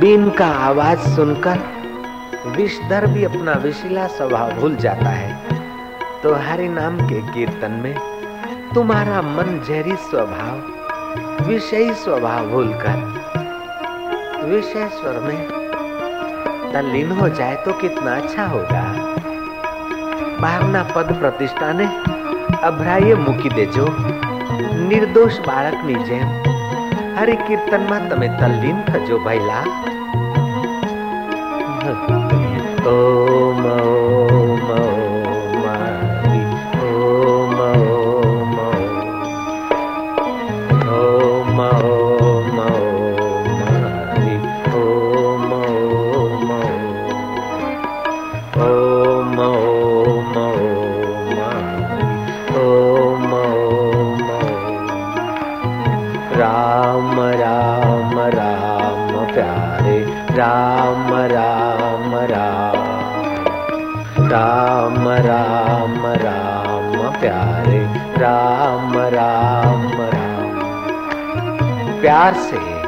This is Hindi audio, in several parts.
बीन का आवाज सुनकर विषधर भी अपना विशिला स्वभाव भूल जाता है तो हरि नाम के कीर्तन में तुम्हारा मन जहरी स्वभाव विषयी स्वभाव भूलकर विषय स्वर में तल्लीन हो जाए तो कितना अच्छा होगा ભાવના પદ પ્રતિષ્ઠાને અભરાઈએ મૂકી દેજો નિર્દોષ બાળકની જેમ હરિ કીર્તનમાં તમે તલ્લીન થજો ભૈલા ॐ राम राम राम प्यारे राम राम राम। प्यार से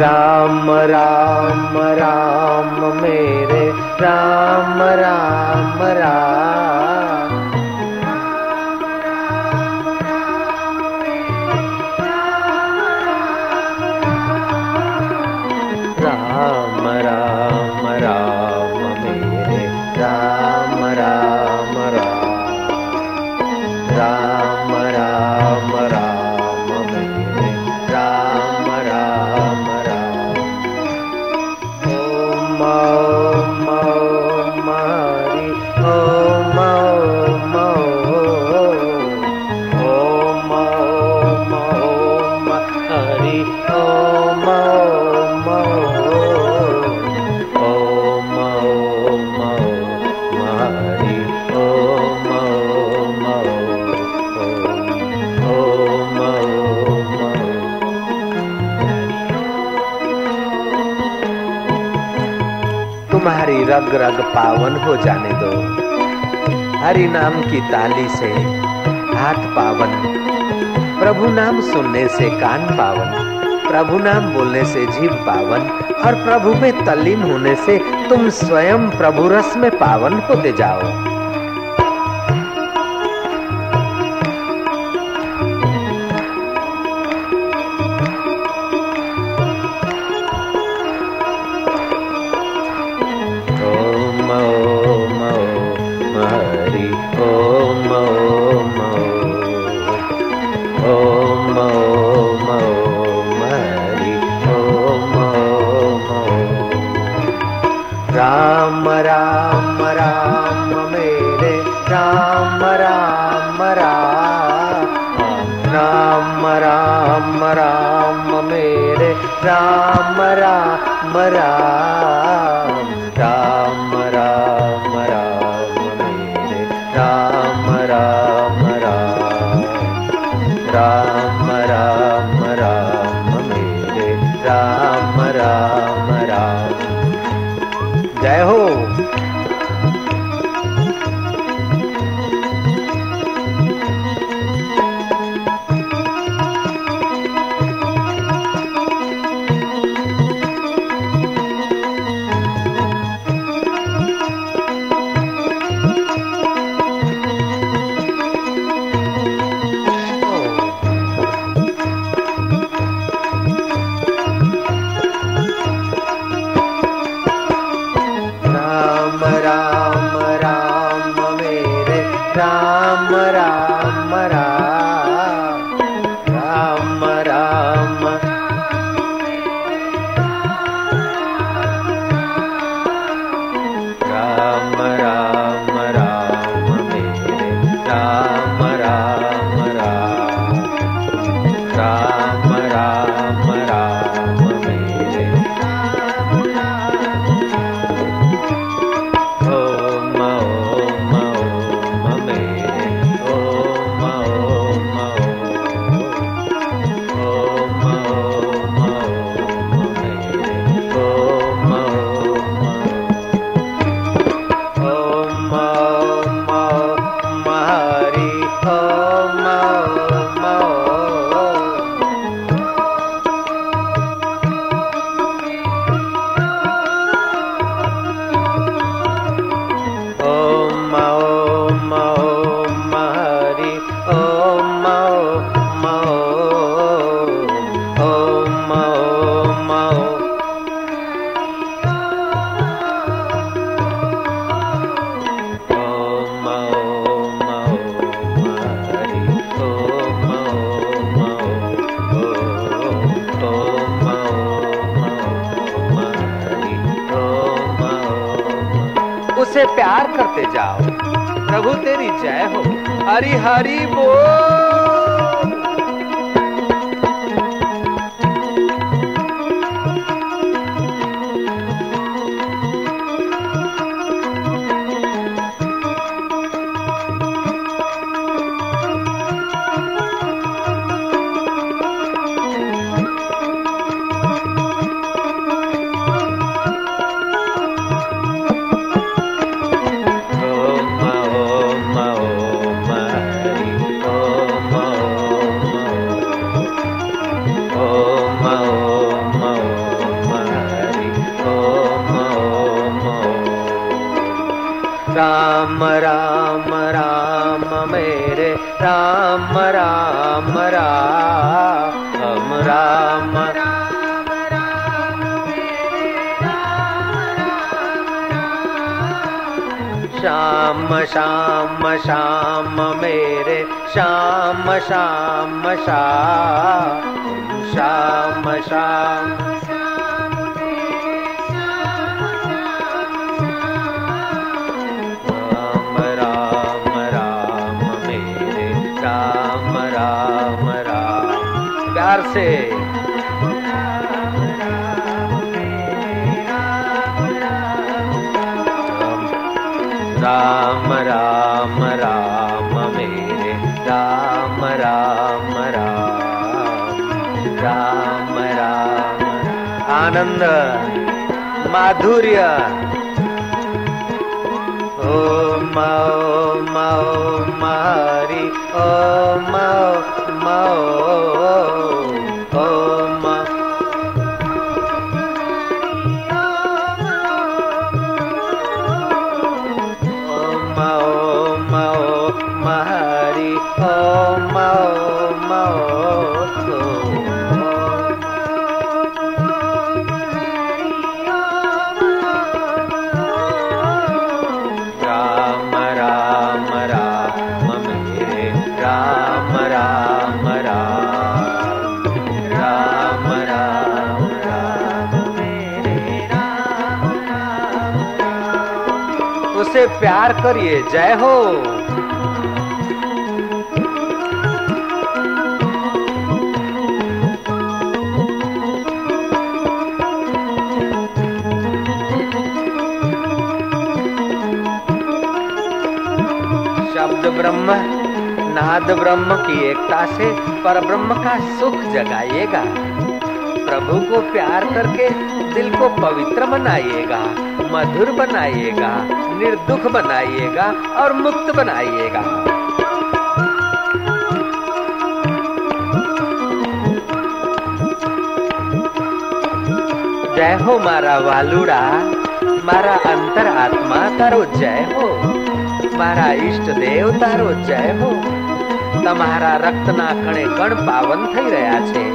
राम राम राम मेरे राम राम राम रग रग पावन हो जाने दो। हरि नाम की ताली से हाथ पावन। प्रभु नाम सुनने से कान पावन। प्रभु नाम बोलने से जीव पावन। और प्रभु में तल्लीन होने से तुम स्वयं प्रभु रस में पावन होते जाओ। राम राम राम मेरे राम राम राम राम राम राम मेरे राम राम राम राम करते जाओ। प्रभु तेरी जय हो। हरि हरि बोल। श्याम श्याम मेरे श्याम श्याम श्याम श्याम श्याम राम राम मेरे राम राम राम प्यार से राम राम आनंद माधुर्य ओम ओम ओम हरि ओम ओम ओम ओम ओम ओम हरि ओम उसे प्यार करिए। जय हो। शब्द ब्रह्म, नाद ब्रह्म की एकता से पर ब्रह्म का सुख जगाइएगा। प्रभु को प्यार करके दिल को पवित्र बनाइएगा मधुर बनाइएगा निर्दुख बनाइएगा और मुक्त बनाइएगा જય હો મારા વાલુડા મારા અંતર આત્મા તારો જય હો મારા ઈષ્ટ દેવ તારો જય હો તમારા રક્તના કણે કણ પાવન થઈ રહ્યા છે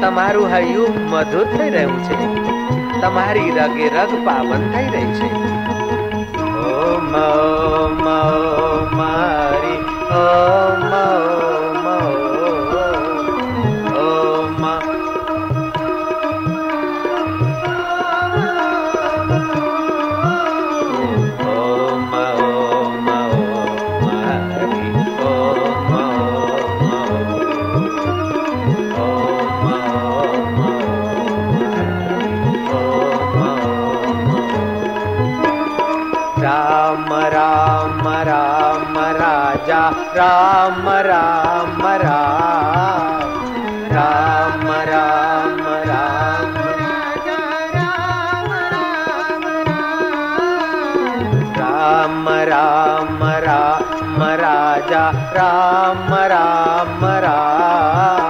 તમારું હૈયું મધુર થઈ રહ્યું છે તમારી રગે રગ પાવન થઈ રહી છે ઓમ ઓમ ઓમ હરિ ઓમ ઓમ राम राम राम राम राम राम। राम राम राम राजा राम राम राम।